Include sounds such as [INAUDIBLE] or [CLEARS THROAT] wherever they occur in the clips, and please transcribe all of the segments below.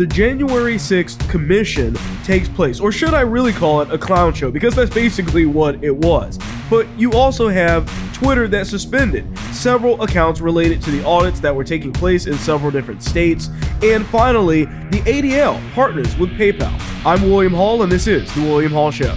the January 6th commission takes place, or should I really call it a clown show? Because that's basically what it was. But you also have Twitter that suspended several accounts related to the audits that were taking place in several different states. And finally, the ADL partners with PayPal. I'm William Hall, and this is The William Hall Show.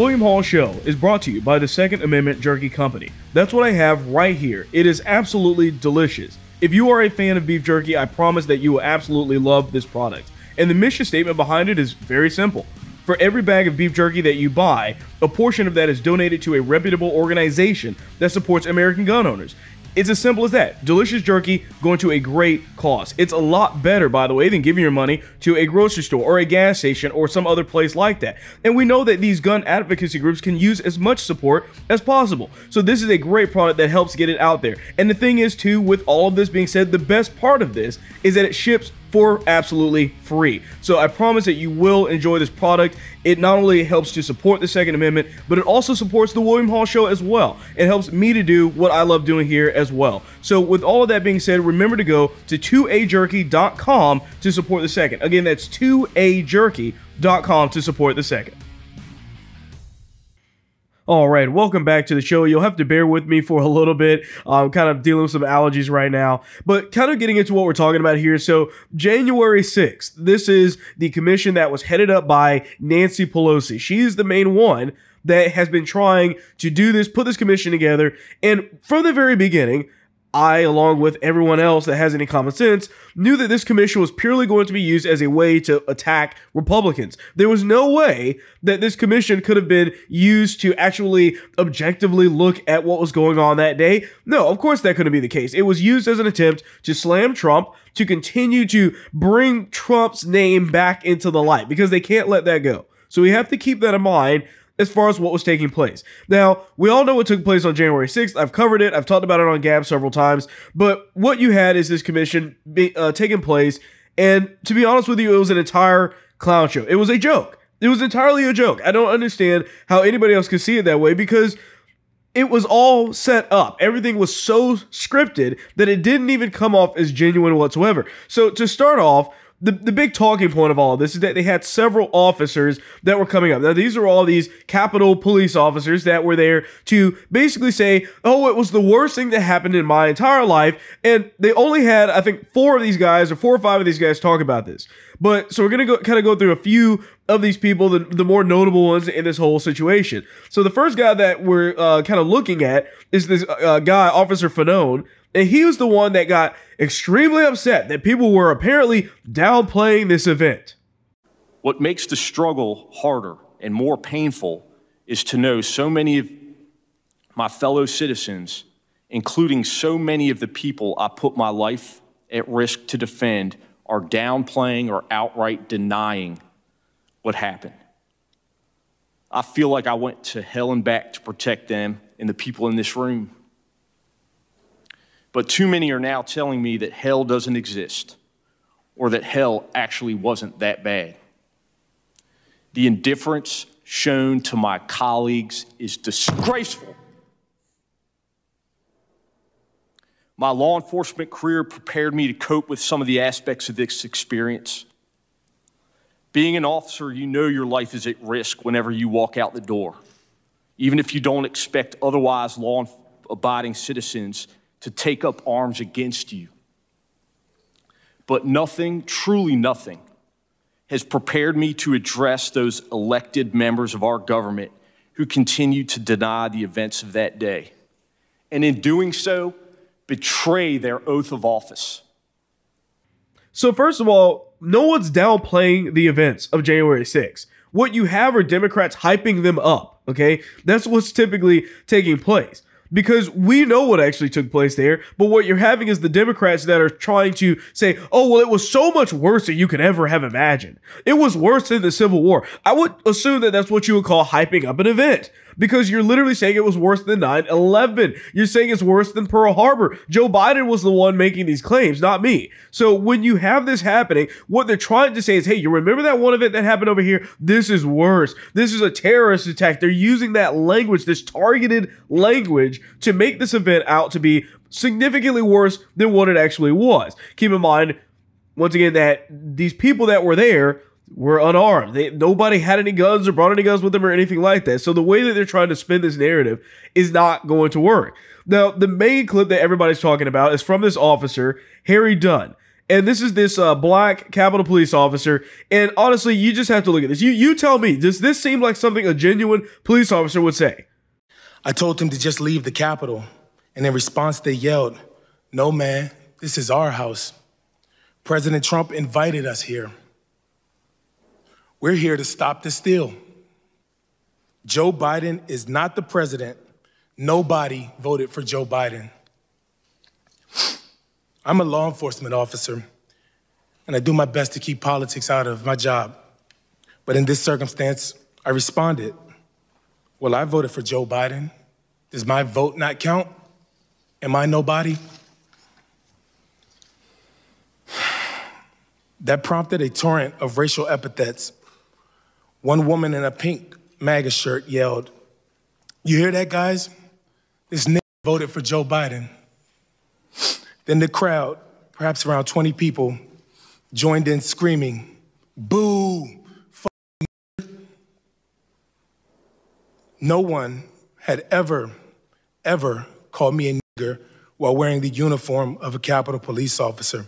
William Hall Show is brought to you by the Second Amendment Jerky Company. That's what I have right here. It is absolutely delicious. If you are a fan of beef jerky, I promise that you will absolutely love this product. And the mission statement behind it is very simple. For every bag of beef jerky that you buy, a portion of that is donated to a reputable organization that supports American gun owners. It's as simple as that. Delicious jerky going to a great cause. It's a lot better, by the way, than giving your money to a grocery store or a gas station or some other place like that. And we know that these gun advocacy groups can use as much support as possible. So this is a great product that helps get it out there. And the thing is, too, with all of this being said, the best part of this is that it ships for absolutely free. So I promise that you will enjoy this product. It not only helps to support the Second Amendment, but it also supports the William Hall Show as well. It helps me to do what I love doing here as well. So with all of that being said, remember to go to 2ajerky.com to support the second. Again, that's 2ajerky.com to support the second. All right, welcome back to the show. You'll have to bear with me for a little bit. I'm kind of dealing with some allergies right now, but kind of getting into what we're talking about here. So, January 6th, this is the commission that was headed up by Nancy Pelosi. She's the main one that has been trying to do this, put this commission together. And from the very beginning, I, along with everyone else that has any common sense, knew that this commission was purely going to be used as a way to attack Republicans. There was no way that this commission could have been used to actually objectively look at what was going on that day. No, of course that couldn't be the case. It was used as an attempt to slam Trump, to continue to bring Trump's name back into the light, because they can't let that go. So we have to keep that in mind as far as what was taking place. Now, we all know what took place on January 6th. I've covered it. I've talked about it on Gab several times. But what you had is this commission be, uh, taking place. And to be honest with you, it was an entire clown show. It was a joke. It was entirely a joke. I don't understand how anybody else could see it that way because it was all set up. Everything was so scripted that it didn't even come off as genuine whatsoever. So to start off, the, the big talking point of all of this is that they had several officers that were coming up. Now, these are all these Capitol police officers that were there to basically say, oh, it was the worst thing that happened in my entire life. And they only had, I think, four of these guys or four or five of these guys talk about this. But so we're going to kind of go through a few of these people, the, the more notable ones in this whole situation. So the first guy that we're uh, kind of looking at is this uh, guy, Officer Fanone. And he was the one that got extremely upset that people were apparently downplaying this event. What makes the struggle harder and more painful is to know so many of my fellow citizens, including so many of the people I put my life at risk to defend, are downplaying or outright denying what happened. I feel like I went to hell and back to protect them and the people in this room. But too many are now telling me that hell doesn't exist or that hell actually wasn't that bad. The indifference shown to my colleagues is disgraceful. My law enforcement career prepared me to cope with some of the aspects of this experience. Being an officer, you know your life is at risk whenever you walk out the door, even if you don't expect otherwise law abiding citizens to take up arms against you. But nothing, truly nothing, has prepared me to address those elected members of our government who continue to deny the events of that day. And in doing so, betray their oath of office. So, first of all, no one's downplaying the events of January 6th. What you have are Democrats hyping them up, okay? That's what's typically taking place. Because we know what actually took place there. But what you're having is the Democrats that are trying to say, oh, well, it was so much worse than you could ever have imagined. It was worse than the Civil War. I would assume that that's what you would call hyping up an event because you're literally saying it was worse than 9 11. You're saying it's worse than Pearl Harbor. Joe Biden was the one making these claims, not me. So when you have this happening, what they're trying to say is, hey, you remember that one event that happened over here? This is worse. This is a terrorist attack. They're using that language, this targeted language, to make this event out to be significantly worse than what it actually was. Keep in mind, once again, that these people that were there were unarmed. They, nobody had any guns or brought any guns with them or anything like that. So the way that they're trying to spin this narrative is not going to work. Now, the main clip that everybody's talking about is from this officer, Harry Dunn. And this is this uh, black Capitol Police officer. And honestly, you just have to look at this. You you tell me, does this seem like something a genuine police officer would say? I told him to just leave the Capitol. And in response, they yelled, No, man, this is our house. President Trump invited us here. We're here to stop the steal. Joe Biden is not the president. Nobody voted for Joe Biden. I'm a law enforcement officer, and I do my best to keep politics out of my job. But in this circumstance, I responded. Well, I voted for Joe Biden. Does my vote not count? Am I nobody? [SIGHS] That prompted a torrent of racial epithets one woman in a pink MAGA shirt yelled, You hear that, guys? This nigga voted for Joe Biden. Then the crowd, perhaps around 20 people, joined in screaming, Boo! No one had ever, ever called me a nigger while wearing the uniform of a Capitol police officer.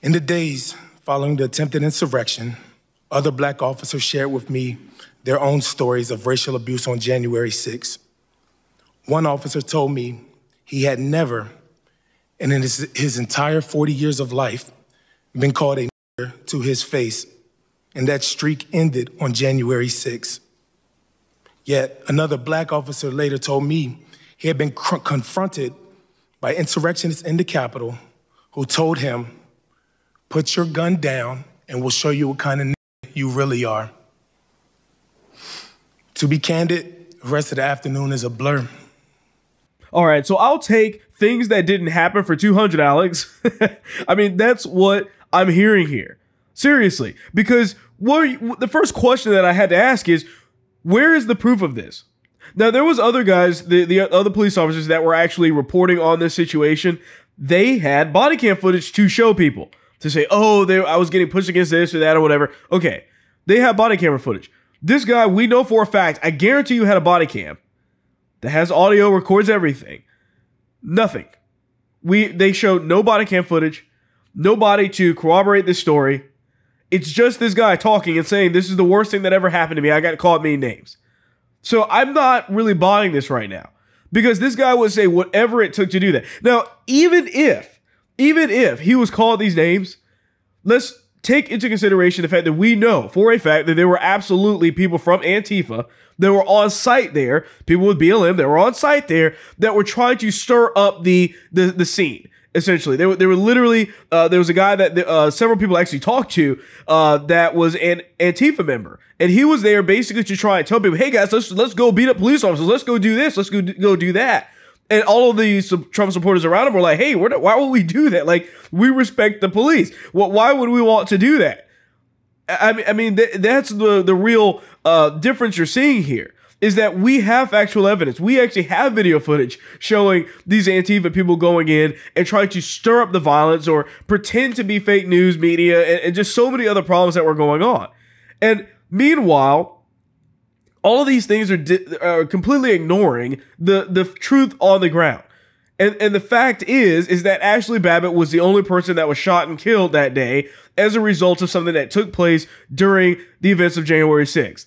In the days following the attempted insurrection, other black officers shared with me their own stories of racial abuse on January 6. One officer told me he had never, and in his, his entire 40 years of life, been called a nigger to his face, and that streak ended on January 6. Yet another black officer later told me he had been confronted by insurrectionists in the Capitol who told him, Put your gun down and we'll show you what kind of you really are. To be candid, the rest of the afternoon is a blur. All right, so I'll take things that didn't happen for 200, Alex. [LAUGHS] I mean, that's what I'm hearing here. Seriously, because what the first question that I had to ask is, where is the proof of this? Now there was other guys, the, the other police officers that were actually reporting on this situation. They had body cam footage to show people to say, oh, they, I was getting pushed against this or that or whatever. Okay, they have body camera footage. This guy, we know for a fact, I guarantee you had a body cam that has audio, records everything. Nothing. We they showed no body cam footage, nobody to corroborate this story. It's just this guy talking and saying this is the worst thing that ever happened to me. I got called many names. So I'm not really buying this right now because this guy would say whatever it took to do that. Now, even if even if he was called these names, let's take into consideration the fact that we know for a fact that there were absolutely people from Antifa that were on site there, people with BLM that were on site there that were trying to stir up the the, the scene. Essentially, they were, they were literally uh, there was a guy that uh, several people actually talked to uh, that was an Antifa member, and he was there basically to try and tell people, "Hey guys, let's let's go beat up police officers, let's go do this, let's go go do that." And all of these Trump supporters around him were like, "Hey, why would we do that? Like, we respect the police. Well, why would we want to do that?" I mean, I mean, th- that's the the real uh, difference you're seeing here is that we have actual evidence. We actually have video footage showing these Antifa people going in and trying to stir up the violence or pretend to be fake news media and, and just so many other problems that were going on. And meanwhile, all of these things are, di- are completely ignoring the the truth on the ground. And and the fact is is that Ashli Babbitt was the only person that was shot and killed that day as a result of something that took place during the events of January 6th.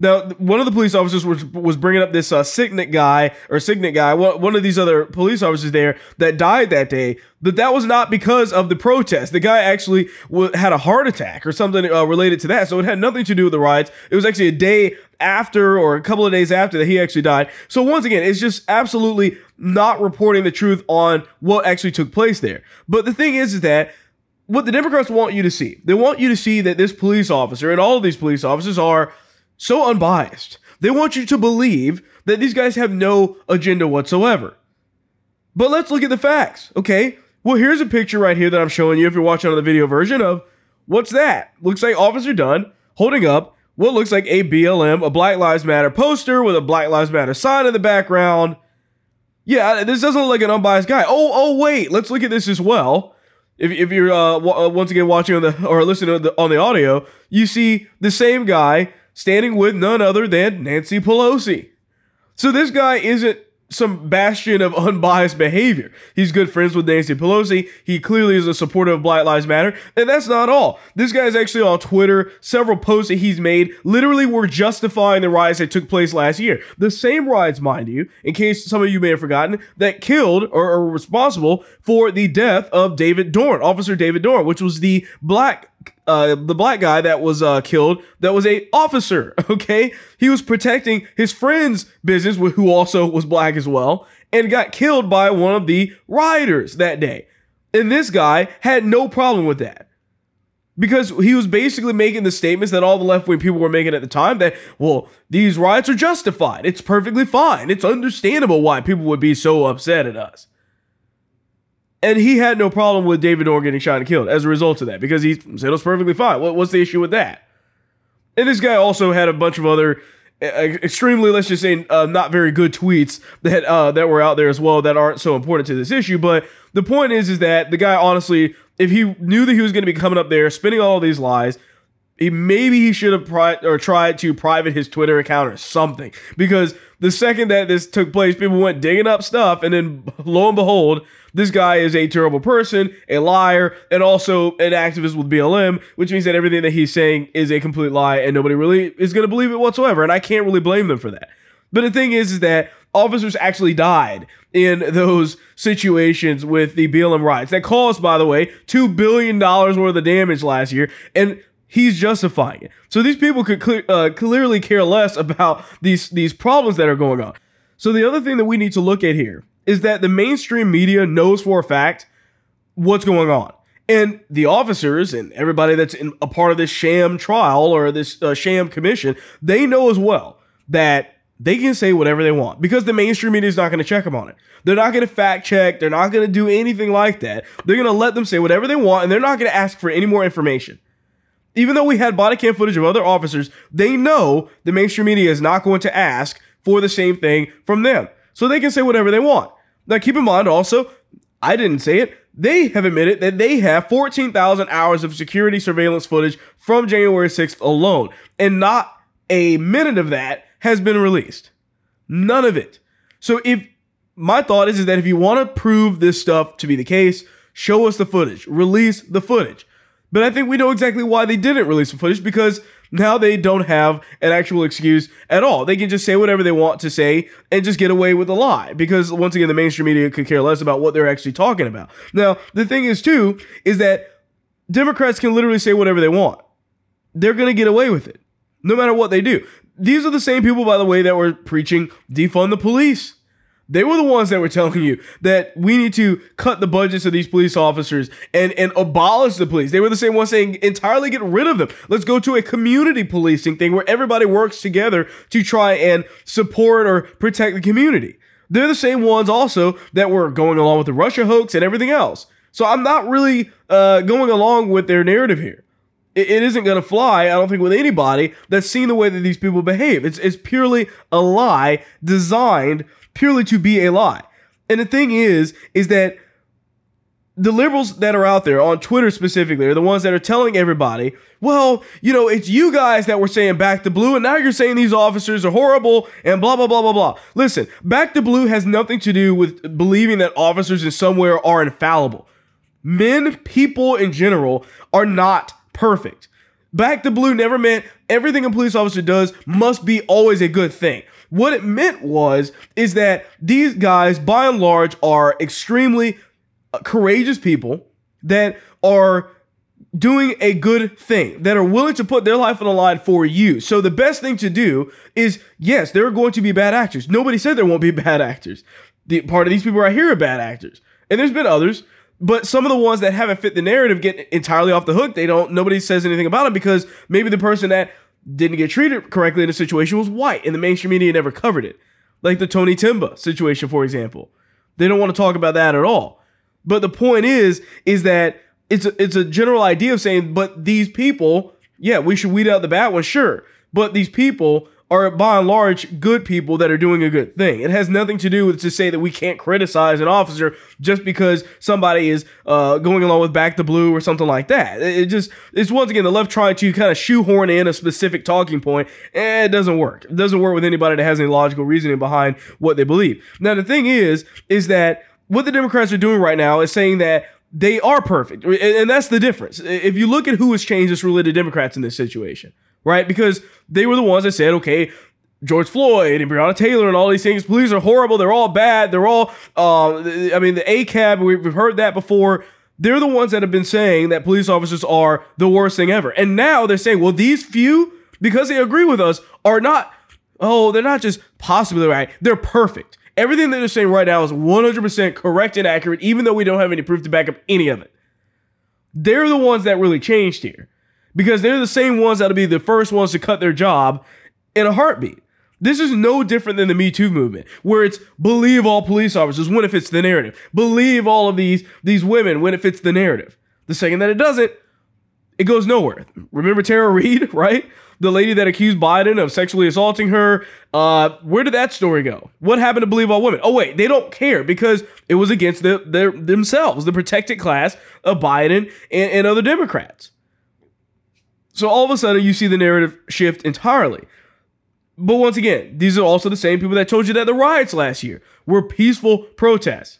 Now, one of the police officers was, was bringing up this uh, Sicknick guy or Signet guy, one, one of these other police officers there that died that day. But that was not because of the protest. The guy actually w- had a heart attack or something uh, related to that. So it had nothing to do with the riots. It was actually a day after or a couple of days after that he actually died. So once again, it's just absolutely not reporting the truth on what actually took place there. But the thing is, is that what the Democrats want you to see, they want you to see that this police officer and all of these police officers are so unbiased. They want you to believe that these guys have no agenda whatsoever. But let's look at the facts, okay? Well, here's a picture right here that I'm showing you if you're watching on the video version of what's that? Looks like Officer Dunn holding up what looks like a BLM, a Black Lives Matter poster with a Black Lives Matter sign in the background. Yeah, this doesn't look like an unbiased guy. Oh, oh, wait, let's look at this as well. If, if you're uh, w- uh, once again watching on the or listening on the, on the audio, you see the same guy standing with none other than Nancy Pelosi. So this guy isn't some bastion of [LAUGHS] unbiased behavior. He's good friends with Nancy Pelosi. He clearly is a supporter of Black Lives Matter. And that's not all. This guy's actually on Twitter. Several posts that he's made literally were justifying the riots that took place last year. The same riots, mind you, in case some of you may have forgotten, that killed or are responsible for the death of David Dorn, Officer David Dorn, which was the black uh, the black guy that was uh, killed that was a officer [LAUGHS] okay he was protecting his friend's business who also was black as well and got killed by one of the rioters that day and this guy had no problem with that because he was basically making the statements that all the left wing people were making at the time that, well, these riots are justified. It's perfectly fine. It's understandable why people would be so upset at us. And he had no problem with David Dorn getting shot and killed as a result of that because he said it was perfectly fine. What, what's the issue with that? And this guy also had a bunch of other extremely, let's just say, uh, not very good tweets that uh, that were out there as well that aren't so important to this issue. But the point is, is that the guy honestly, if he knew that he was going to be coming up there spinning all these lies, he maybe he should have pri- or tried to private his Twitter account or something because the second that this took place, people went digging up stuff, and then lo and behold, this guy is a terrible person, a liar, and also an activist with BLM, which means that everything that he's saying is a complete lie, and nobody really is going to believe it whatsoever. And I can't really blame them for that. But the thing is, is that officers actually died in those situations with the BLM riots that caused, by the way, $2 billion worth of damage last year. And he's justifying it. So these people could clear, uh, clearly care less about these, these problems that are going on. So the other thing that we need to look at here is that the mainstream media knows for a fact what's going on. And the officers and everybody that's in a part of this sham trial or this uh, sham commission, they know as well that they can say whatever they want because the mainstream media is not going to check them on it. They're not going to fact check. They're not going to do anything like that. They're going to let them say whatever they want and they're not going to ask for any more information. Even though we had body cam footage of other officers, they know the mainstream media is not going to ask for the same thing from them. So they can say whatever they want. Now, keep in mind also, I didn't say it. They have admitted that they have 14,000 hours of security surveillance footage from January 6th alone, and not a minute of that has been released. None of it. So if my thought is, is that if you want to prove this stuff to be the case, show us the footage, release the footage. But I think we know exactly why they didn't release the footage because now they don't have an actual excuse at all. They can just say whatever they want to say and just get away with a lie because once again, the mainstream media could care less about what they're actually talking about. Now, the thing is too, is that Democrats can literally say whatever they want. They're going to get away with it no matter what they do. These are the same people, by the way, that were preaching defund the police. They were the ones that were telling you that we need to cut the budgets of these police officers and, and abolish the police. They were the same ones saying entirely get rid of them. Let's go to a community policing thing where everybody works together to try and support or protect the community. They're the same ones also that were going along with the Russia hoax and everything else. So I'm not really uh, going along with their narrative here. It, it isn't going to fly, I don't think, with anybody that's seen the way that these people behave. It's, it's purely a lie designed purely to be a lie. And the thing is, is that the liberals that are out there on Twitter specifically are the ones that are telling everybody, well, you know, it's you guys that were saying back the blue, and now you're saying these officers are horrible and blah, blah, blah, blah, blah. Listen, back the blue has nothing to do with believing that officers in somewhere are infallible. Men, people in general, are not perfect. Back the blue never meant everything a police officer does must be always a good thing. What it meant was is that these guys by and large are extremely uh, courageous people that are doing a good thing, that are willing to put their life on the line for you. So the best thing to do is yes, there are going to be bad actors. Nobody said there won't be [LAUGHS] bad actors. The part of these people right here are bad actors. And there's been others, but some of the ones that haven't fit the narrative get entirely off the hook. They don't nobody says anything about them because maybe the person that didn't get treated correctly in the situation was white and the mainstream media never covered it. Like the Tony Timpa situation, for example. They don't want to talk about that at all. But the point is, is that it's a, it's a general idea of saying, but these people, yeah, we should weed out the bad ones, sure. But these people are by and large good people that are doing a good thing. It has nothing to do with to say that we can't criticize an officer just because somebody is uh, going along with back the blue or something like that. It just it's once again the left trying to kind of shoehorn in a specific talking point, and it doesn't work. It doesn't work with anybody that has any logical reasoning behind what they believe. Now the thing is, is that what the Democrats are doing right now is saying that they are perfect, and that's the difference. If you look at who has changed this really the Democrats in this situation right? Because they were the ones that said, okay, George Floyd and Breonna Taylor and all these things. Police are horrible. They're all bad. They're all, uh, I mean, the ACAB, we've heard that before. They're the ones that have been saying that police officers are the worst thing ever. And now they're saying, well, these few, because they agree with us, are not, oh, they're not just possibly right. They're perfect. Everything that they're saying right now is 100% correct and accurate, even though we don't have any proof to back up any of it. They're the ones that really changed here because they're the same ones that'll be the first ones to cut their job in a heartbeat. This is no different than the Me Too movement, where it's believe all police officers when it fits the narrative. Believe all of these these women when it fits the narrative. The second that it doesn't, it goes nowhere. Remember Tara [LAUGHS] Reade, right? The lady that accused Biden of sexually assaulting her. Uh, where did that story go? What happened to believe all women? Oh wait, they don't care because it was against the, their themselves, the protected class of Biden and, and other Democrats. So all of a sudden, you see the narrative shift entirely. But once again, these are also the same people that told you that the riots last year were peaceful protests.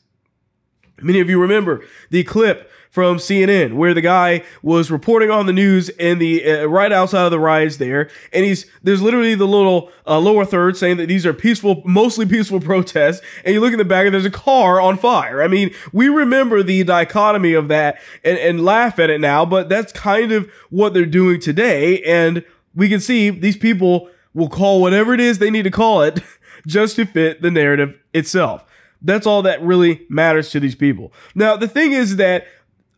Many of you remember the clip from CNN where the guy was reporting on the news in the uh, right outside of the riots there, and he's there's literally the little uh, lower third saying that these are peaceful, mostly peaceful [LAUGHS] protests, and you look in the back and there's a car on fire. I mean, we remember the dichotomy of that and, and laugh at it now, but that's kind of what they're doing today, and we can see these people will call whatever it is they need to call it [LAUGHS] just to fit the narrative itself. That's all that really matters to these people. Now, the thing is that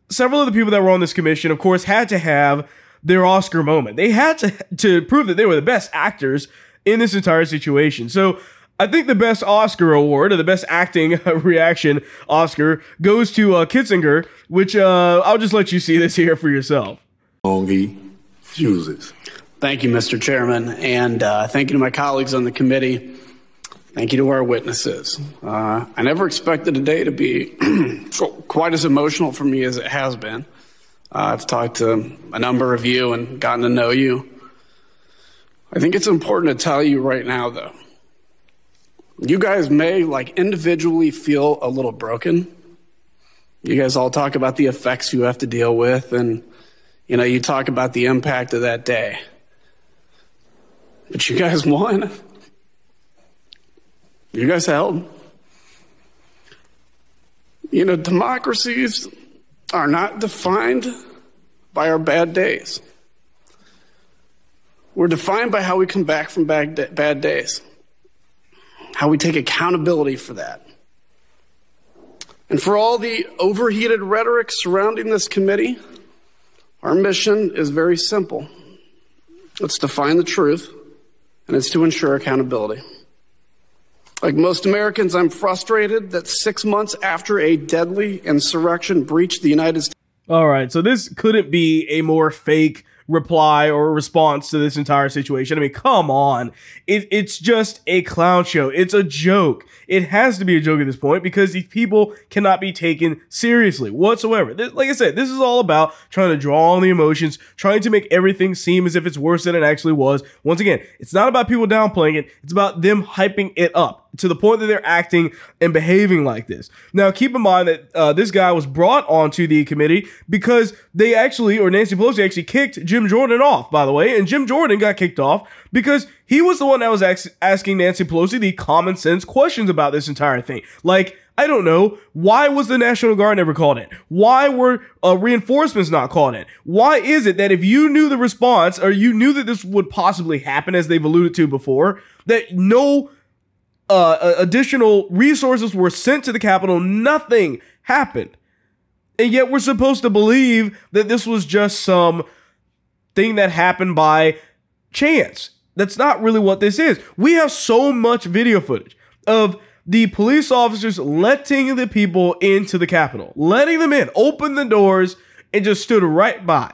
several of the people that were on this commission, of course, had to have their Oscar moment. They had to [LAUGHS] to prove that they were the best actors in this entire situation. So I think the best Oscar award or the best acting [LAUGHS] reaction Oscar goes to uh, Kinzinger, which uh, I'll just let you see this here for yourself. Long he chooses. Thank you, Mr. Chairman, and uh, thank you to my colleagues on the committee. Thank you to our witnesses. Uh, I never expected today to be [CLEARS THROAT] quite as emotional for me as it has been. Uh, I've talked to a number of you and gotten to know you. I think it's important to tell you right now, though. You guys may, like, individually feel a little broken. You guys all talk about the effects you have to deal with, and, you know, you talk about the impact of that day. But you guys [LAUGHS] won. You guys held. You know, democracies are not defined by our bad days. We're defined by how we come back from bad, bad days, how we take accountability for that. And for all the overheated rhetoric surrounding this committee, our mission is very simple. It's to find the truth, and it's to ensure accountability. Like most Americans, I'm frustrated that six months after a deadly insurrection breached the United States. All right, so this couldn't be a more fake reply or response to this entire situation. I mean, come on. It, it's just a clown show. It's a joke. It has to be a joke at this point because these people cannot be taken seriously whatsoever. Like I said, this is all about trying to draw on the emotions, trying to make everything seem as if it's worse than it actually was. Once again, it's not about people downplaying it. It's about them hyping it up to the point that they're acting and behaving like this. Now, keep in mind that uh, this guy was brought onto the committee because they actually, or Nancy Pelosi actually kicked Jim Jordan off, by the way, and Jim Jordan got kicked off because he was the one that was asking Nancy Pelosi the common sense questions about this entire thing. Like, I don't know. Why was the National Guard never called in? Why were uh, reinforcements not called in? Why is it that if you knew the response or you knew that this would possibly happen, as they've alluded to before, that no uh, additional resources were sent to the Capitol, nothing happened. And yet we're supposed to believe that this was just some thing that happened by chance. That's not really what this is. We have so much video footage of the police officers letting the people into the Capitol, letting them in, open the doors, and just stood right by.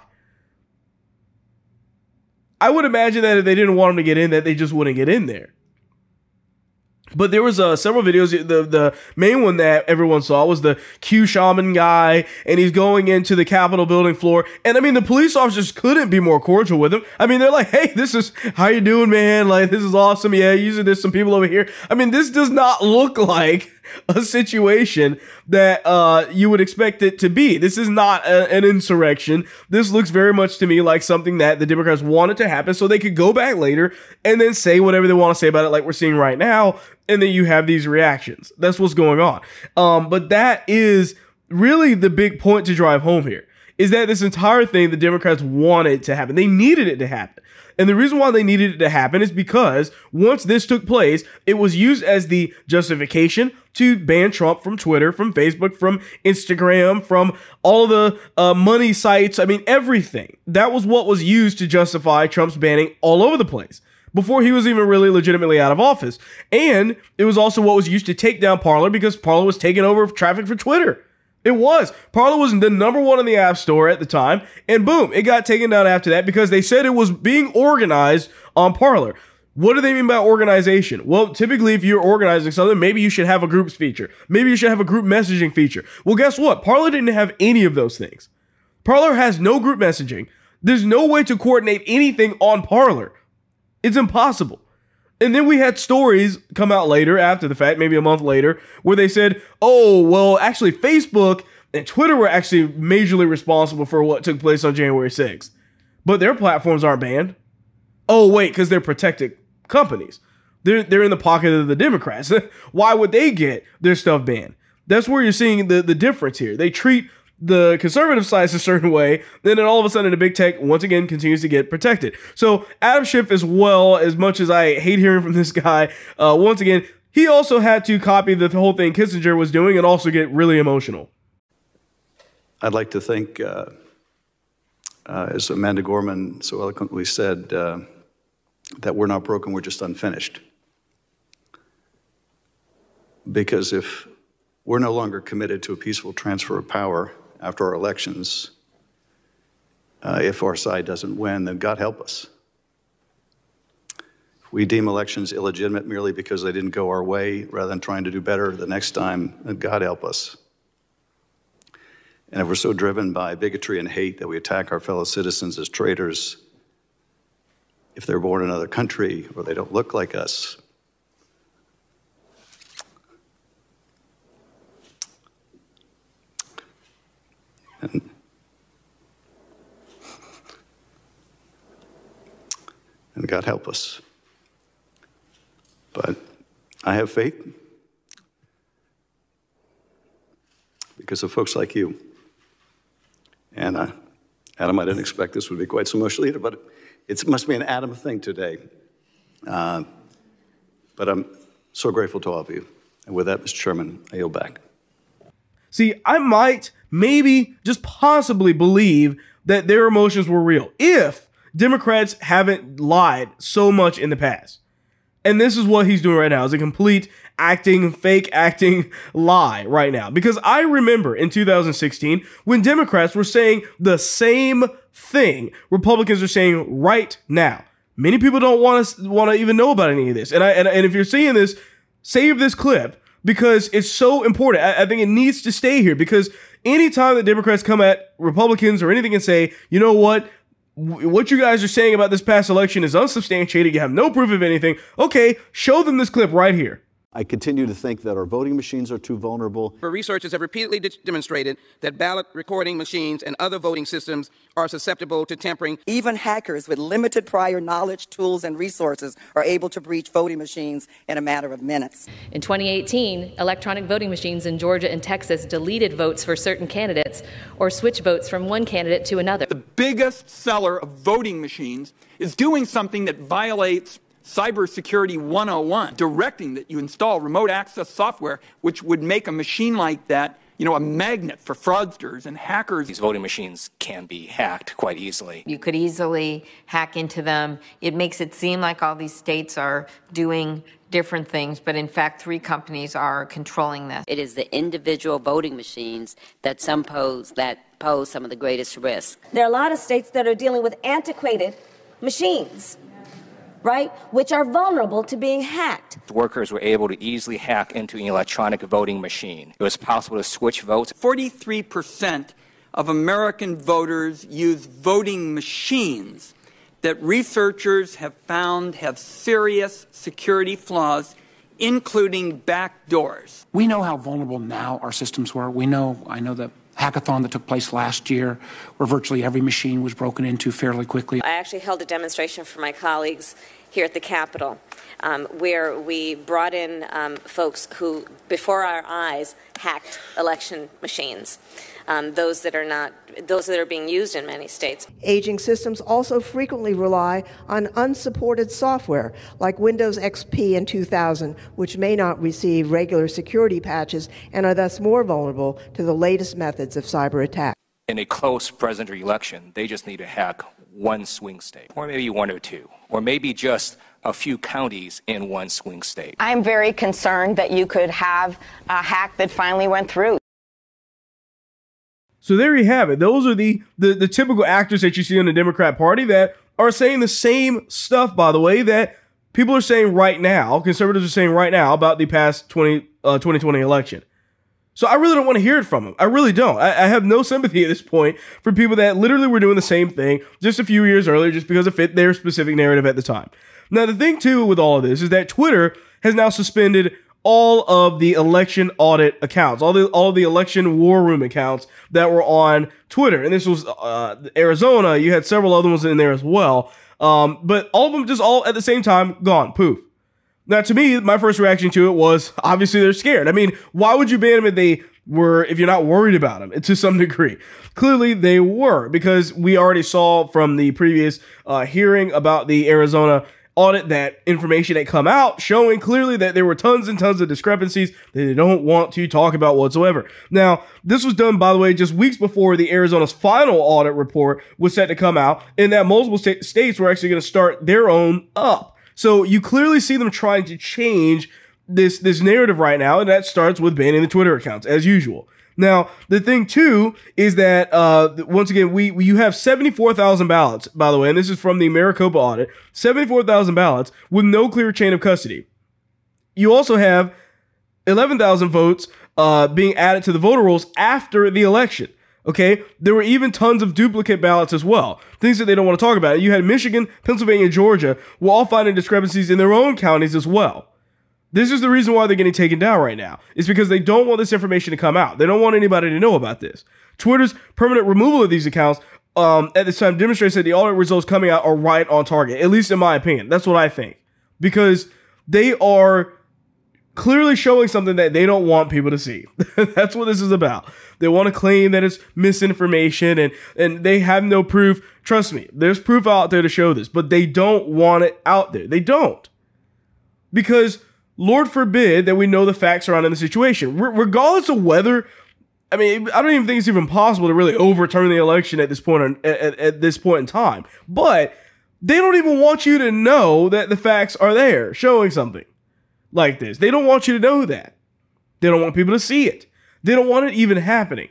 I would imagine that if they didn't want them to get in, that they just wouldn't get in there. But there was uh, several videos. The the main one that everyone saw was the Q shaman guy, and he's going into the Capitol building floor. And I mean, the police officers couldn't be more cordial with him. I mean, they're like, "Hey, this is how you doing, man? Like, this is awesome. Yeah, usually there's some people over here. I mean, this does not look like [LAUGHS] a situation that uh, you would expect it to be. This is not a, an insurrection. This looks very much to me like something that the Democrats wanted to happen so they could go back later and then say whatever they want to say about it, like we're seeing right now. And then you have these reactions. That's what's going on. Um, but that is really the big point to drive home here is that this entire thing the Democrats wanted to happen. They needed it to happen. And the reason why they needed it to happen is because once this took place, it was used as the justification to ban Trump from Twitter, from Facebook, from Instagram, from all the uh, money sites. I mean, everything. That was what was used to justify Trump's banning all over the place before he was even really legitimately out of office. And it was also what was used to take down Parler because Parler was taking over traffic for Twitter. It was. Parler was the number one in the App Store at the time, and boom, it got taken down after that because they said it was being organized on Parler. What do they mean by organization? Well, typically, if you're organizing something, maybe you should have a groups feature. Maybe you should have a group messaging feature. Well, guess what? Parler didn't have any of those things. Parler has no group messaging. There's no way to coordinate anything on Parler. It's impossible. And then we had stories come out later after the fact, maybe a month later, where they said, oh, well, actually, Facebook and Twitter were actually majorly responsible for what took place on January 6th. But their platforms aren't banned. Oh, wait, because they're protected companies. They're, they're in the pocket of the Democrats. [LAUGHS] Why would they get their stuff banned? That's where you're seeing the, the difference here. They treat the conservative side is [LAUGHS] a certain way, then all of a sudden the big tech once again continues to get protected. So Adam Schiff, as well, as much as I hate hearing from this guy, uh, once again, he also had to copy the whole thing Kinzinger was doing and also get really emotional. I'd like to think, uh, uh, as Amanda Gorman so eloquently said, uh, that we're not broken, we're just unfinished. Because if we're no longer committed to a peaceful transfer of power, after our elections, uh, if our side doesn't win, then God help us. If we deem elections illegitimate merely because they didn't go our way rather than trying to do better the next time, then God help us. And if we're so driven by bigotry and hate that we attack our fellow citizens as traitors, if they're born in another country or they don't look like us, and God help us. But I have faith because of folks like you. And uh, Adam, I didn't expect this would be quite so emotional either, but it must be an Adam thing today. Uh, but I'm so grateful to all of you. And with that, Mr. Chairman, I yield back. See, I might, maybe, just possibly believe that their emotions were real if Democrats haven't lied so much in the past. And this is what he's doing right now is a complete acting, fake acting [LAUGHS] lie right now. Because I remember in 2016 when Democrats were saying the same thing Republicans are saying right now. Many people don't want to want to even know about any of this. And I and, and if you're seeing this, save this clip because it's so important. I, I, think it needs to stay here because anytime that Democrats come at Republicans or anything and say, you know what, what you guys are saying about this past election is unsubstantiated, you have no proof of anything, okay, show them this clip right here. I continue to think that our voting machines are too vulnerable. Researchers have repeatedly de- demonstrated that ballot recording machines and other voting systems are susceptible to tampering. Even hackers with limited prior knowledge, tools, and resources are able to breach voting machines in a matter of minutes. In 2018, electronic voting machines in Georgia and Texas deleted votes for certain candidates or switched votes from one candidate to another. The biggest seller of voting machines is doing something that violates Cybersecurity 101, directing that you install remote access software, which would make a machine like that, you know, a magnet for fraudsters and hackers. These voting machines can be hacked quite easily. You could easily hack into them. It makes it seem like all these states are doing different things, but in fact, three companies are controlling this. It is the individual voting machines that some pose that pose some of the greatest risk. There are a lot of states that are dealing with antiquated machines right, which are vulnerable to being hacked. Workers were able to easily hack into an electronic voting machine. It was possible to switch votes. 43% of American voters use voting machines that researchers have found have serious security flaws including back doors. We know how vulnerable now our systems were. We know, I know the hackathon that took place last year, where virtually every machine was broken into fairly quickly. I actually held a demonstration for my colleagues here at the Capitol, um, where we brought in um, folks who, before our eyes, hacked election machines. Um, those that are not, those that are being used in many states. Aging systems also frequently rely on unsupported software like Windows XP in 2000, which may not receive regular security patches and are thus more vulnerable to the latest methods of cyber attack. In a close presidential election, they just need to hack one swing state, or maybe one or two, or maybe just a few counties in one swing state. I'm very concerned that you could have a hack that finally went through. So there you have it. Those are the, the the typical actors that you see in the Democrat Party that are saying the same stuff, by the way, that people are saying right now, conservatives are saying right now about the past 20, uh, 2020 election. So I really don't want to hear it from them. I really don't. I, I, have no sympathy at this point for people that literally were doing the same thing just a few years earlier, just because it fit their specific narrative at the time. Now the thing too with all of this is that Twitter has now suspended all of the election audit accounts, all the all the election war room accounts that were on Twitter. And this was uh, Arizona. You had several other ones in there as well. Um, but all of them just all at the same time gone. Poof. Now, to me, my first reaction to it was obviously they're scared. I mean, why would you ban them if they were, if you're not worried about them [LAUGHS] to some degree? Clearly, they were because we already saw from the previous uh, hearing about the Arizona audit that information had come out showing clearly that there were tons and tons of discrepancies that they don't want to talk about whatsoever. Now, this was done, by the way, just weeks before the Arizona's final audit report was set to come out, and that multiple st- states were actually going to start their own up. So you clearly see them trying to change this this narrative right now, and that starts with banning the Twitter accounts as usual. Now, the thing too is that uh, once again, we, we you have seventy four thousand ballots, by the way, and this is from the Maricopa audit. Seventy four thousand ballots with no clear chain of custody. You also have eleven thousand votes uh, being added to the voter rolls after the election. Okay, there were even tons of duplicate ballots as well, things that they don't want to talk about. You had Michigan, Pennsylvania, Georgia were all finding discrepancies in their own counties as well. This is the reason why they're getting taken down right now. It's because they don't want this information to come out. They don't want anybody to know about this. Twitter's permanent removal of these accounts um, at this time demonstrates that the audit results coming out are right on target, at least in my opinion. That's what I think. Because they are clearly showing something that they don't want people to see. [LAUGHS] That's what this is about. They want to claim that it's misinformation and, and they have no proof. Trust me, there's proof out there to show this, but they don't want it out there. They don't. Because Lord forbid that we know the facts surrounding the situation. regardless of whether, I mean, I don't even think it's even possible to really overturn the election at this point. at, at, at this point in time, but they don't even want you to know that the facts are there, showing something like this. They don't want you to know that. They don't want people to see it. They don't want it even happening.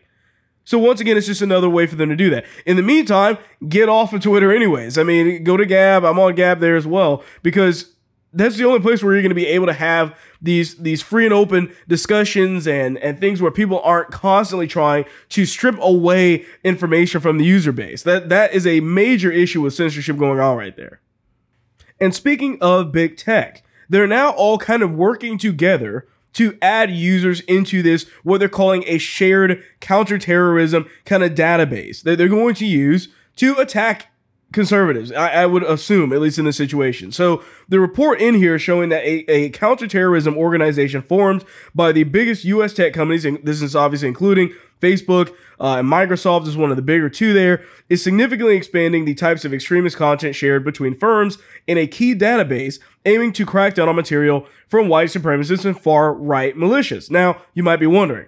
So once again, it's just another way for them to do that. In the meantime, get off of Twitter anyways. I mean, go to Gab. I'm on Gab there as well because that's the only place where you're going to be able to have these these free and open discussions and and things where people aren't constantly trying to strip away information from the user base. That that is a major issue with censorship going on right there. And speaking of big tech, they're now all kind of working together to add users into this, what they're calling a shared counterterrorism kind of database that they're going to use to attack conservatives, I, I, would assume, at least in this situation. So the report in here showing that a, a counterterrorism organization formed by the biggest U.S. tech companies, and this is obviously including Facebook uh, and Microsoft is one of the bigger two there, is significantly expanding the types of extremist content shared between firms in a key database aiming to crack down on material from white supremacists and far right militias. Now, you might be wondering,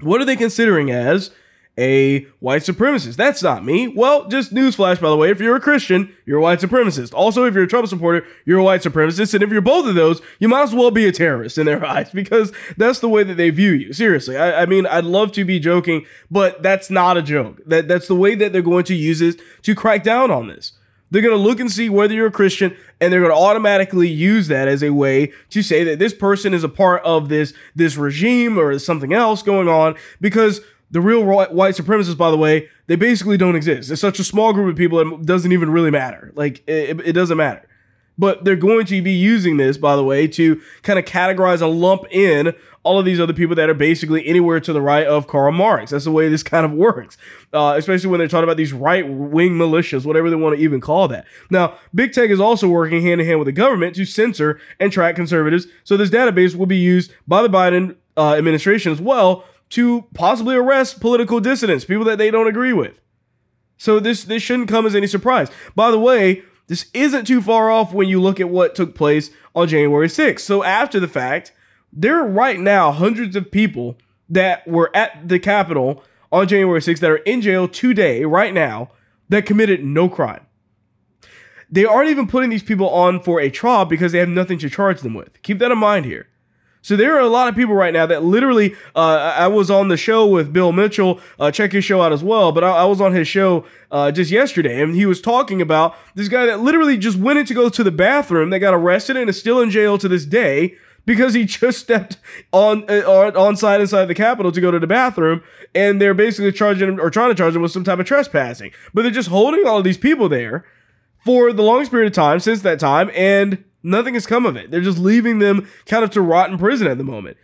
what are they considering as a white supremacist. That's not me. Well, just newsflash, by the way. If you're a Christian, you're a white supremacist. Also, if you're a Trump supporter, you're a white supremacist. And if you're both of those, you might as well be a terrorist in their [LAUGHS] eyes because that's the way that they view you. Seriously. I, I mean, I'd love to be joking, but that's not a joke. That, that's the way that they're going to use it to crack down on this. They're going to look and see whether you're a Christian, and they're going to automatically use that as a way to say that this person is a part of this this regime or something else going on because the real white supremacists, by the way, they basically don't exist. It's such a small group of people it doesn't even really matter. Like it, it doesn't matter. But they're going to be using this, by the way, to kind of categorize and lump in all of these other people that are basically anywhere to the right of Karl Marx. That's the way this kind of works, uh, especially when they're talking about these right wing militias, whatever they want to even call that. Now, big tech is also working hand in hand with the government to censor and track conservatives. So this database will be used by the Biden uh, administration as well to possibly arrest political dissidents, people that they don't agree with. So this this shouldn't come as any surprise. By the way, this isn't too far off when you look at what took place on January 6th. So after the fact, there are right now hundreds of people that were at the Capitol on January 6th that are in jail today, right now, that committed no crime. They aren't even putting these people on for a trial because they have nothing to charge them with. Keep that in mind here. So there are a lot of people right now that literally, uh, I was on the show with Bill Mitchell. Uh, check his show out as well. But I, I was on his show uh, just yesterday, and he was talking about this guy that literally just went in to go to the bathroom. That got arrested and is still in jail to this day because he [LAUGHS] just stepped on uh, on side inside the Capitol to go to the bathroom, and they're basically charging him or trying to charge him with some type of trespassing. But they're just holding all of these people there for the longest period of time since that time, and Nothing has come of it. They're just leaving them kind of to rot in prison at the moment.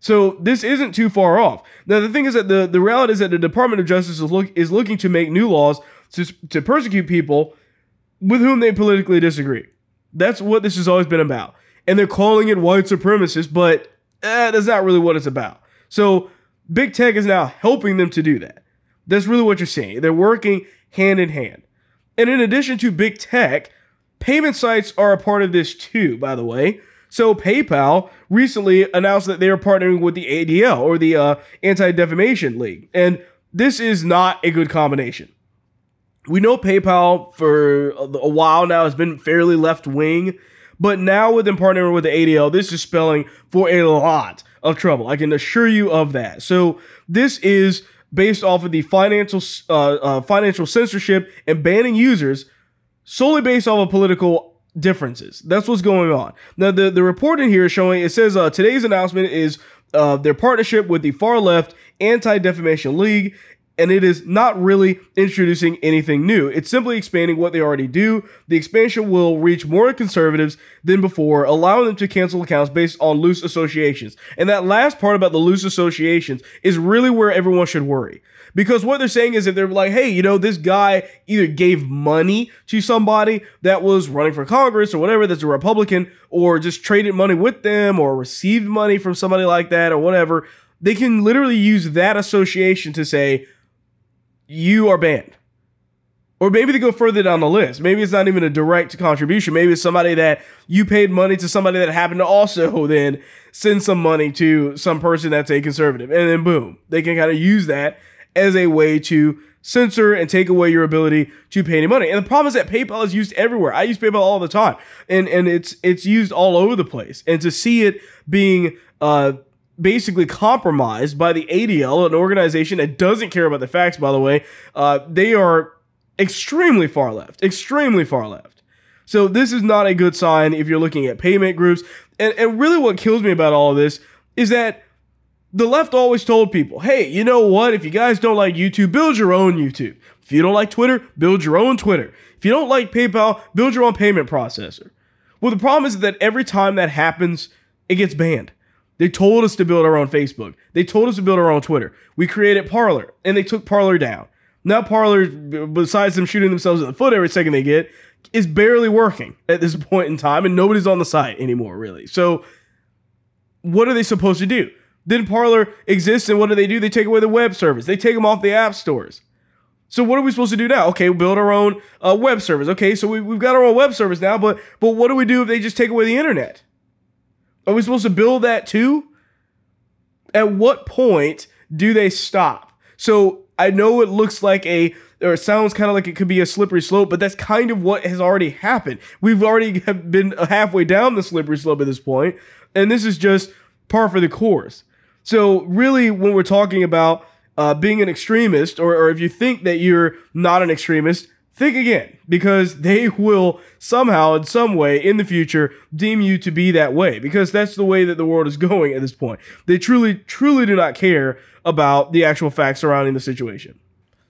So this isn't too far off. Now the thing is that the, the reality is that the Department of Justice is, look, is looking to make new laws to, to persecute people with whom they politically disagree. That's what this has always been about. And they're calling it white supremacist, but eh, that's not really what it's about. So big tech is now helping them to do that. That's really what you're seeing. They're working hand in hand. And in addition to big tech, Payment sites are a part of this too, by the way. So PayPal recently announced that they are partnering with the ADL or the uh, Anti Defamation League, and this is not a good combination. We know PayPal for a while now has been fairly left wing, but now with them partnering with the ADL, this is spelling for a lot of trouble. I can assure you of that. So this is based off of the financial uh, uh, financial censorship and banning users solely based off of political differences. That's what's going on. Now, the, the report in here is showing it says uh, today's announcement is uh, their partnership with the far left Anti Defamation League, and it is not really introducing anything new. It's simply expanding what they already do. The expansion will reach more conservatives than before, allowing them to cancel accounts based on loose associations. And that last part about the loose associations is really where everyone should worry. Because what they're saying is if they're like, hey, you know, this guy either gave money to somebody that was running for Congress or whatever that's a Republican, or just traded money with them or received money from somebody like that or whatever, they can literally use that association to say, you are banned. Or maybe they go further down the list. Maybe it's not even a direct contribution. Maybe it's somebody that you paid money to somebody that happened to also [LAUGHS] then send some money to some person that's a conservative. And then boom, they can kind of use that as a way to censor and take away your ability to pay any money. And the problem is that PayPal is used everywhere. I use PayPal all the time, and and it's it's used all over the place. And to see it being uh, basically compromised by the ADL, an organization that doesn't care about the facts, by the way, uh, they are extremely far left, extremely far left. So this is not a good sign if you're looking at payment groups. And, and really what kills me about all of this is that the left always told people, hey, you know what? If you guys don't like YouTube, build your own YouTube. If you don't like Twitter, build your own Twitter. If you don't like PayPal, build your own payment processor. Well, the problem is that every time that happens, it gets banned. They told us to build our own Facebook. They told us to build our own Twitter. We created Parler, and they took Parler down. Now Parler, besides them shooting themselves in the foot every second they get, is barely working at this [LAUGHS] point in time, and nobody's on the site anymore, really. So, what are they supposed to do? Then Parler exists, and what do they do? They take away the web service. They take them off the app stores. So what are we supposed to do now? Okay, build our own uh, web service. Okay, so we, we've got our own web service now, but but what do we do if they just take away the internet? Are we supposed to build that too? At what point do they stop? So I know it looks like a or it sounds kind of like it could be a slippery slope, but that's kind of what has already happened. We've already [LAUGHS] been halfway down the slippery slope at this point, and this is just par for the course. So really, when we're talking about uh, being an extremist, or, or if you think that you're not an extremist, think again because they [LAUGHS] will somehow, in some way, in the future, deem you to be that way because that's the way that the world is [LAUGHS] going at this point. They truly, truly do not care about the actual facts surrounding the situation.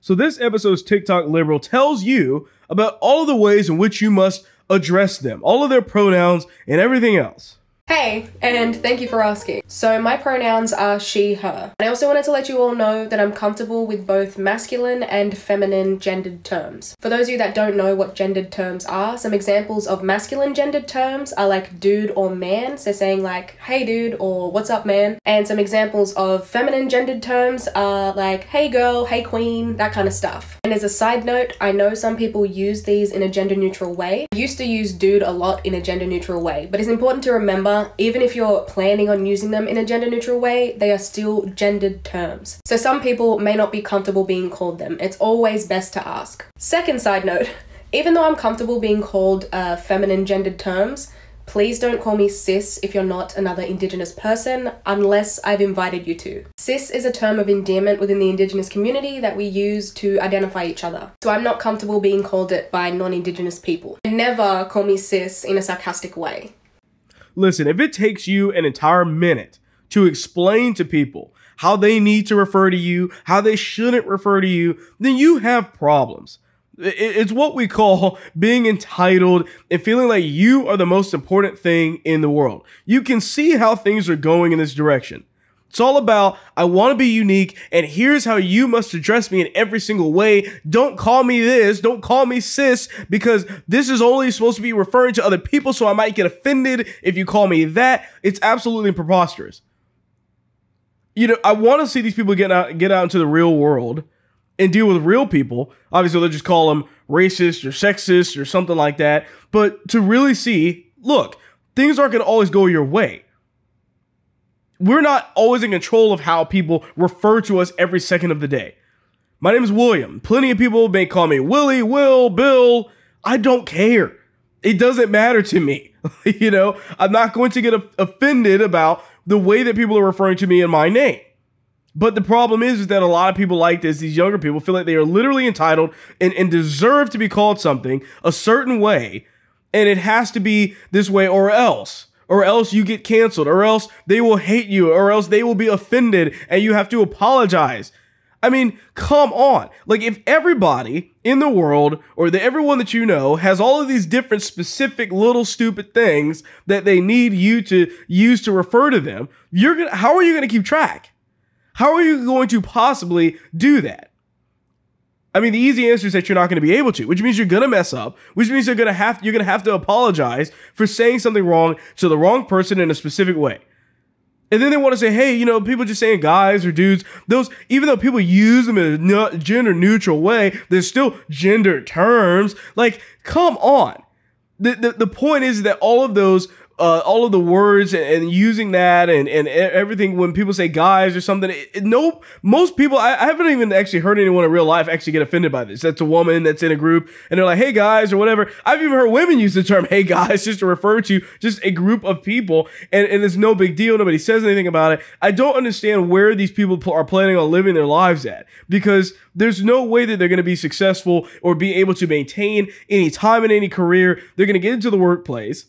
So, this episode's TikTok liberal tells you about all the ways in which you must address them, all of their pronouns, and everything else. Hey, and thank you for asking. So, my pronouns are she, her. And I also wanted to let you all know that I'm comfortable with both masculine and feminine gendered terms. For those of you that don't know what gendered terms are, some examples of masculine gendered terms are like dude or man, so saying like, hey dude, or what's up man. And some examples of feminine gendered terms are like, hey girl, hey queen, that kind of stuff. And as a side note, I know some people use these in a gender neutral way. I used to use dude a lot in a gender neutral way, but it's important to remember even if you're planning on using them in a gender neutral way, they are still gendered terms. So some people may not be comfortable being called them. It's always best to ask. Second side note, [LAUGHS] even though I'm comfortable being called uh, feminine gendered terms, Please don't call me sis if you're not another Indigenous person, unless I've invited you to. Sis is a term of endearment within the Indigenous community that we use to identify each other. So I'm not comfortable being called it by non Indigenous people. Never call me sis in a sarcastic way. Listen, if it takes you an entire minute to explain to people how they need to refer to you, how they shouldn't refer to you, then you have problems. It's what we call [LAUGHS] being entitled and feeling like you are the most important thing in the world. You can see how things are going in this direction. It's all about, I want to be unique, and here's how you must address me in every single way. Don't call me this, don't call me sis, because this is only supposed to be referring to other people, so I might get offended if you call me that. It's absolutely preposterous. You know, I want to see these people get out get out into the real world and deal with real people. Obviously, they'll just call them racist or sexist or something like that. But to really see, look, things aren't going to always go your way we're not always in control of how people refer to us every second of the day. My name is William. Plenty of people may call me Willie, Will, Bill. I don't care. It doesn't matter to me. [LAUGHS] you know, I'm not going to get offended about the way that people are referring to me in my name. But the problem is, is that a lot of people like this, these younger people feel like they are literally entitled and, and deserve to be called something a certain way, and it has to be this way or else or else you get canceled, or else they will hate you, or else they will be offended and you have to apologize. I mean, come on. Like, if everybody in the world, or the everyone that you know, has all of these different specific little stupid things that they need you to use to refer to them, you're gonna how are you gonna keep track? How are you going to possibly do that? I mean, the easy answer is that you're not going to be able to, which means you're going to mess up, which means you're going to have you're going to have to apologize for saying something wrong to the wrong person in a specific way. And then they want to say, hey, you know, people just saying guys or dudes, those, even though people use them in a gender neutral way, there's still gender terms. Like, come on. The, the, the point is that all of those uh, all of the words and, and, using that and, and everything when people say guys or something. It, it, no, most people, I, I, haven't even actually heard anyone in real life actually get offended by this. That's a woman that's in a group and they're like, hey guys, or whatever. I've even heard women use the term hey guys [LAUGHS] just to refer to just a group of people and, and it's no big deal. Nobody says anything about it. I don't understand where these people are planning on living their lives at because there's no way that they're going to be successful or be able to maintain any time in any career. They're going to get into the workplace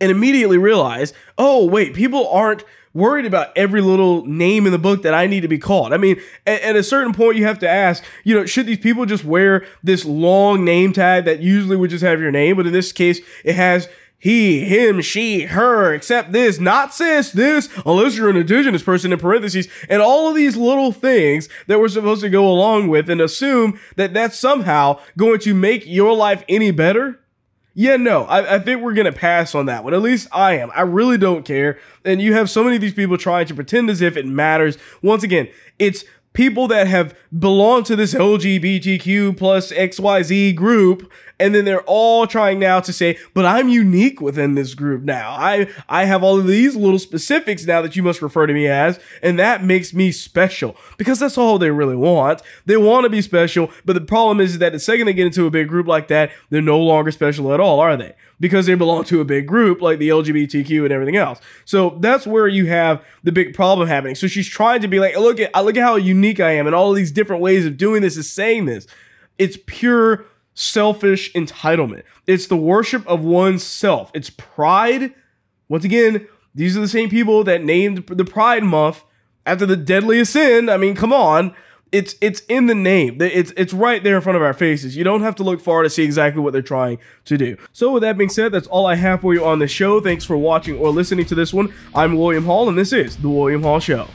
and immediately realize, oh, wait, people aren't worried about every little name in the book that I need to be called. I mean, at, at, a certain point, you have to ask, you know, should these people just wear this long name tag that usually would just have your name, but in this case, it has he, him, she, her, except this, not sis, this, unless you're an indigenous person in parentheses, and all of these little things that we're supposed to go along with and assume that that's somehow going to make your life any better. Yeah, no, I, I think we're to pass on that one. At least I am. I really don't care. And you have so many of these people trying to pretend as if it matters. Once again, it's people that have belonged to this LGBTQ plus XYZ group and then they're all trying now to say but i'm unique within this group now. I i have all of these little specifics now that you must refer to me as and that makes me special. Because that's all they really want. They want to be special but the problem is that the second they get into a big group like that they're no longer special at all are they because they belong to a big group like the lgbtq and everything else so that's where you have the big problem happening so she's trying to be like look at look at how unique i am and all these different ways of doing this is saying this it's pure selfish entitlement. It's the worship of oneself. It's pride. Once again, these are the same people that named the Pride Month after the deadliest sin. I mean, come on. It's it's in the name. It's it's right there in front of our faces. You don't have to look far to see exactly what they're trying to do. So with that being said, that's all I have for you on the show. Thanks for watching or listening to this one. I'm William Hall, and this is the William Hall Show.